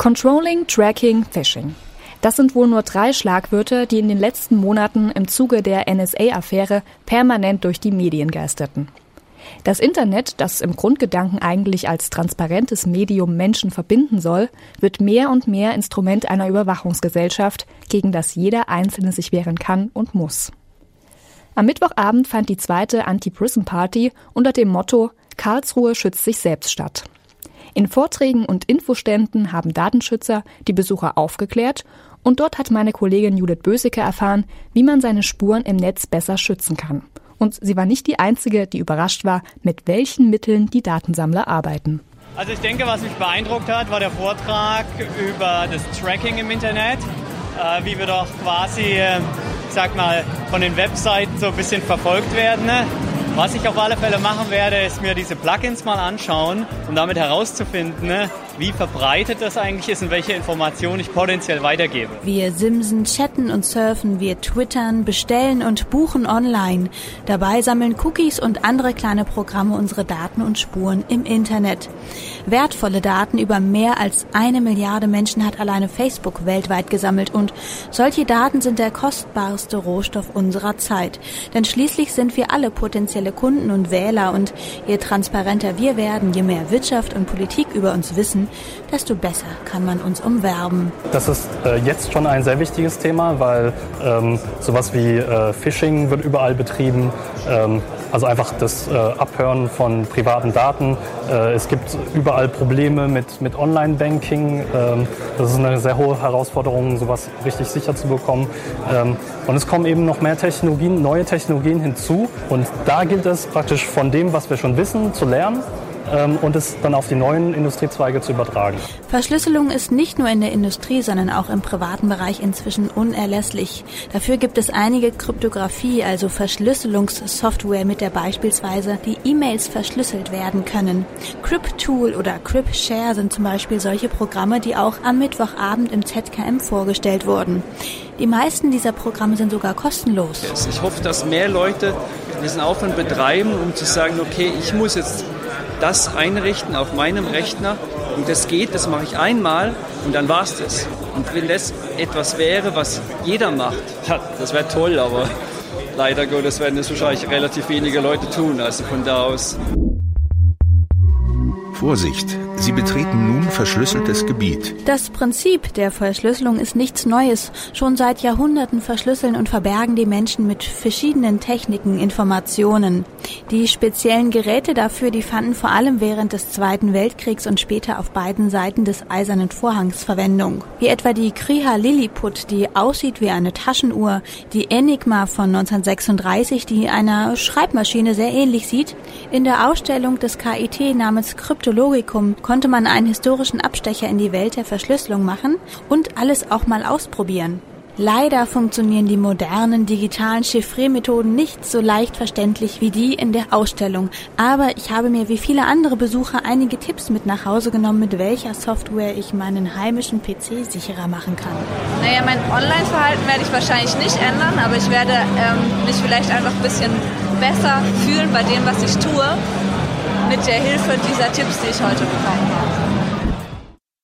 Controlling, Tracking, Phishing. Das sind wohl nur drei Schlagwörter, die in den letzten Monaten im Zuge der NSA-Affäre permanent durch die Medien geisterten. Das Internet, das im Grundgedanken eigentlich als transparentes Medium Menschen verbinden soll, wird mehr und mehr Instrument einer Überwachungsgesellschaft, gegen das jeder Einzelne sich wehren kann und muss. Am Mittwochabend fand die zweite Anti-Prison-Party unter dem Motto Karlsruhe schützt sich selbst statt. In Vorträgen und Infoständen haben Datenschützer die Besucher aufgeklärt und dort hat meine Kollegin Judith Böseke erfahren, wie man seine Spuren im Netz besser schützen kann. Und sie war nicht die Einzige, die überrascht war, mit welchen Mitteln die Datensammler arbeiten. Also ich denke, was mich beeindruckt hat, war der Vortrag über das Tracking im Internet, äh, wie wir doch quasi, äh, sag mal, von den Webseiten so ein bisschen verfolgt werden. Ne? Was ich auf alle Fälle machen werde, ist mir diese Plugins mal anschauen, um damit herauszufinden, wie verbreitet das eigentlich ist und welche Informationen ich potenziell weitergebe. Wir simsen, chatten und surfen, wir twittern, bestellen und buchen online. Dabei sammeln Cookies und andere kleine Programme unsere Daten und Spuren im Internet. Wertvolle Daten über mehr als eine Milliarde Menschen hat alleine Facebook weltweit gesammelt und solche Daten sind der kostbarste Rohstoff unserer Zeit. Denn schließlich sind wir alle potenzielle Kunden und Wähler und je transparenter wir werden, je mehr Wirtschaft und Politik über uns wissen, desto besser kann man uns umwerben. Das ist äh, jetzt schon ein sehr wichtiges Thema, weil ähm, sowas wie äh, Phishing wird überall betrieben. Ähm, also einfach das äh, Abhören von privaten Daten. Äh, es gibt überall Probleme mit, mit Online-Banking. Ähm, das ist eine sehr hohe Herausforderung, sowas richtig sicher zu bekommen. Ähm, und es kommen eben noch mehr Technologien, neue Technologien hinzu. Und da gilt es praktisch von dem, was wir schon wissen, zu lernen und es dann auf die neuen Industriezweige zu übertragen. Verschlüsselung ist nicht nur in der Industrie, sondern auch im privaten Bereich inzwischen unerlässlich. Dafür gibt es einige Kryptographie, also Verschlüsselungssoftware, mit der beispielsweise die E-Mails verschlüsselt werden können. Cryptool oder CryptShare sind zum Beispiel solche Programme, die auch am Mittwochabend im ZKM vorgestellt wurden. Die meisten dieser Programme sind sogar kostenlos. Ich hoffe, dass mehr Leute diesen Aufwand betreiben, um zu sagen, okay, ich muss jetzt das einrichten auf meinem Rechner und das geht, das mache ich einmal und dann war es das. Und wenn das etwas wäre, was jeder macht, ja, das wäre toll, aber leider Gottes werden es wahrscheinlich relativ wenige Leute tun. Also von da aus. Vorsicht, Sie betreten nun verschlüsseltes Gebiet. Das Prinzip der Verschlüsselung ist nichts Neues. Schon seit Jahrhunderten verschlüsseln und verbergen die Menschen mit verschiedenen Techniken Informationen. Die speziellen Geräte dafür, die fanden vor allem während des Zweiten Weltkriegs und später auf beiden Seiten des Eisernen Vorhangs Verwendung. Wie etwa die Kriha Lilliput, die aussieht wie eine Taschenuhr, die Enigma von 1936, die einer Schreibmaschine sehr ähnlich sieht. In der Ausstellung des KIT namens Kryptologicum konnte man einen historischen Abstecher in die Welt der Verschlüsselung machen und alles auch mal ausprobieren. Leider funktionieren die modernen digitalen Chiffriermethoden nicht so leicht verständlich wie die in der Ausstellung. Aber ich habe mir wie viele andere Besucher einige Tipps mit nach Hause genommen, mit welcher Software ich meinen heimischen PC sicherer machen kann. Naja, mein Online-Verhalten werde ich wahrscheinlich nicht ändern, aber ich werde ähm, mich vielleicht einfach ein bisschen besser fühlen bei dem, was ich tue mit der Hilfe dieser Tipps, die ich heute bekommen habe.